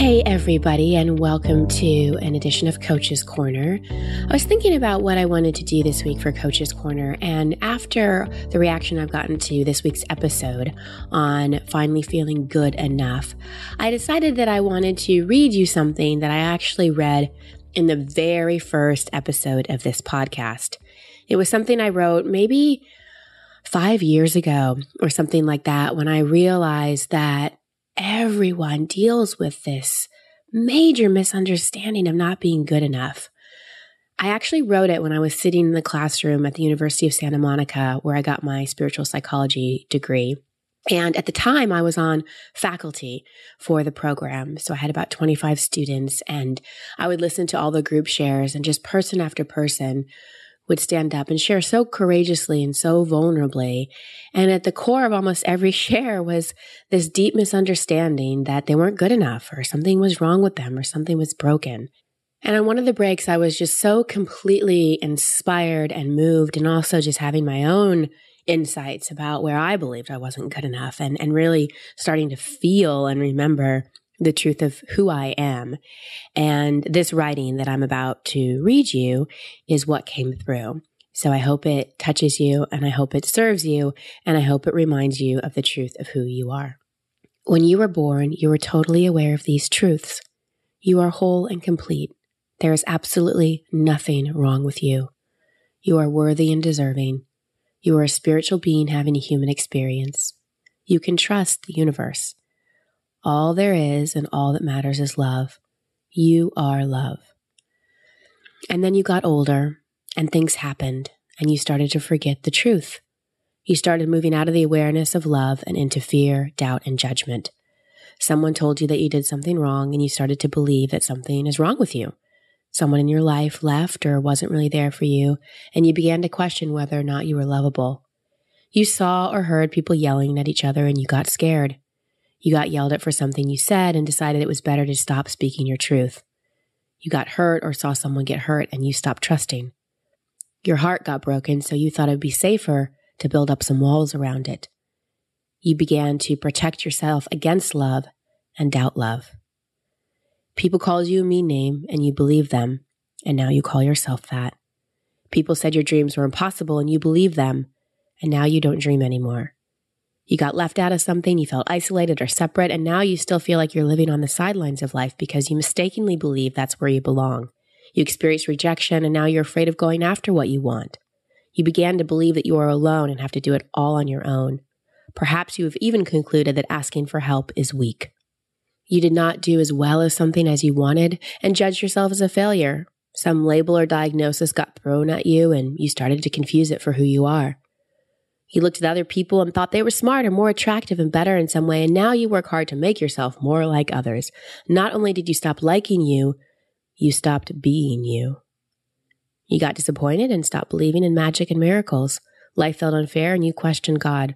Hey, everybody, and welcome to an edition of Coach's Corner. I was thinking about what I wanted to do this week for Coach's Corner, and after the reaction I've gotten to this week's episode on finally feeling good enough, I decided that I wanted to read you something that I actually read in the very first episode of this podcast. It was something I wrote maybe five years ago or something like that when I realized that everyone deals with this major misunderstanding of not being good enough. I actually wrote it when I was sitting in the classroom at the University of Santa Monica, where I got my spiritual psychology degree. And at the time, I was on faculty for the program. So I had about 25 students, and I would listen to all the group shares, and just person after person would stand up and share so courageously and so vulnerably. And at the core of almost every share was this deep misunderstanding that they weren't good enough or something was wrong with them or something was broken. And on one of the breaks, I was just so completely inspired and moved, and also just having my own insights about where I believed I wasn't good enough and, and really starting to feel and remember the truth of who I am. And this writing that I'm about to read you is what came through. So I hope it touches you and I hope it serves you and I hope it reminds you of the truth of who you are. When you were born, you were totally aware of these truths. You are whole and complete. There is absolutely nothing wrong with you. You are worthy and deserving. You are a spiritual being having a human experience. You can trust the universe. All there is and all that matters is love. You are love. And then you got older and things happened and you started to forget the truth. You started moving out of the awareness of love and into fear, doubt, and judgment. Someone told you that you did something wrong and you started to believe that something is wrong with you. Someone in your life left or wasn't really there for you, and you began to question whether or not you were lovable. You saw or heard people yelling at each other and you got scared. You got yelled at for something you said and decided it was better to stop speaking your truth. You got hurt or saw someone get hurt and you stopped trusting. Your heart got broken, so you thought it would be safer to build up some walls around it. You began to protect yourself against love and doubt love. People called you a mean name and you believed them, and now you call yourself that. People said your dreams were impossible and you believed them, and now you don't dream anymore. You got left out of something, you felt isolated or separate, and now you still feel like you're living on the sidelines of life because you mistakenly believe that's where you belong. You experienced rejection, and now you're afraid of going after what you want. You began to believe that you are alone and have to do it all on your own. Perhaps you have even concluded that asking for help is weak. You did not do as well as something as you wanted and judged yourself as a failure. Some label or diagnosis got thrown at you and you started to confuse it for who you are. You looked at other people and thought they were smarter, more attractive, and better in some way, and now you work hard to make yourself more like others. Not only did you stop liking you, you stopped being you. You got disappointed and stopped believing in magic and miracles. Life felt unfair and you questioned God.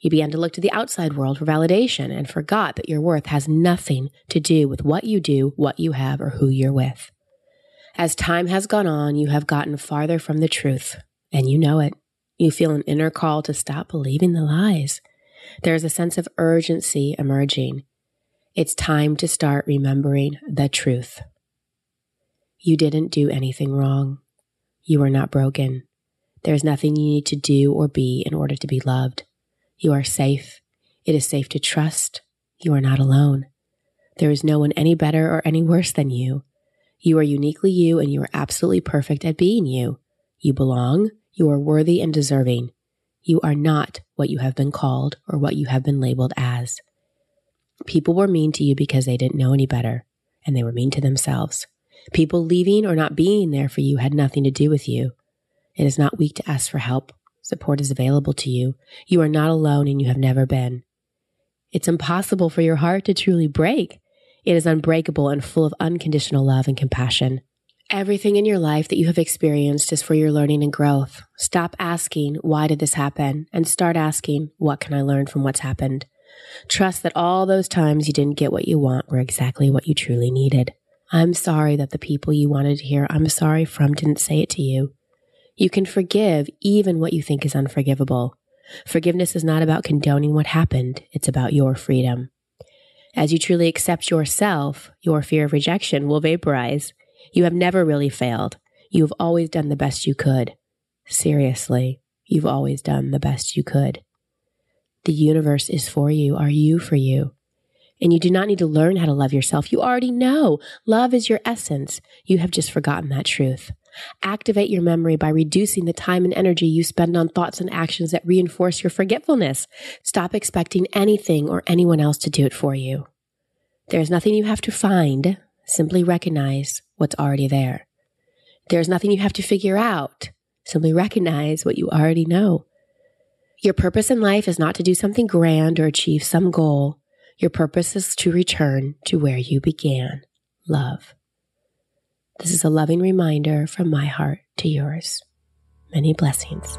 You began to look to the outside world for validation and forgot that your worth has nothing to do with what you do, what you have, or who you're with. As time has gone on, you have gotten farther from the truth, and you know it. You feel an inner call to stop believing the lies. There is a sense of urgency emerging. It's time to start remembering the truth. You didn't do anything wrong. You are not broken. There is nothing you need to do or be in order to be loved. You are safe. It is safe to trust. You are not alone. There is no one any better or any worse than you. You are uniquely you and you are absolutely perfect at being you. You belong. You are worthy and deserving. You are not what you have been called or what you have been labeled as. People were mean to you because they didn't know any better, and they were mean to themselves. People leaving or not being there for you had nothing to do with you. It is not weak to ask for help. Support is available to you. You are not alone and you have never been. It's impossible for your heart to truly break. It is unbreakable and full of unconditional love and compassion. Everything in your life that you have experienced is for your learning and growth. Stop asking, why did this happen? And start asking, what can I learn from what's happened? Trust that all those times you didn't get what you want were exactly what you truly needed. I'm sorry that the people you wanted to hear I'm sorry from didn't say it to you. You can forgive even what you think is unforgivable. Forgiveness is not about condoning what happened, it's about your freedom. As you truly accept yourself, your fear of rejection will vaporize. You have never really failed. You have always done the best you could. Seriously, you've always done the best you could. The universe is for you. Are you for you? And you do not need to learn how to love yourself. You already know. Love is your essence. You have just forgotten that truth. Activate your memory by reducing the time and energy you spend on thoughts and actions that reinforce your forgetfulness. Stop expecting anything or anyone else to do it for you. There's nothing you have to find. Simply recognize what's already there. There's nothing you have to figure out. Simply recognize what you already know. Your purpose in life is not to do something grand or achieve some goal. Your purpose is to return to where you began love. This is a loving reminder from my heart to yours. Many blessings.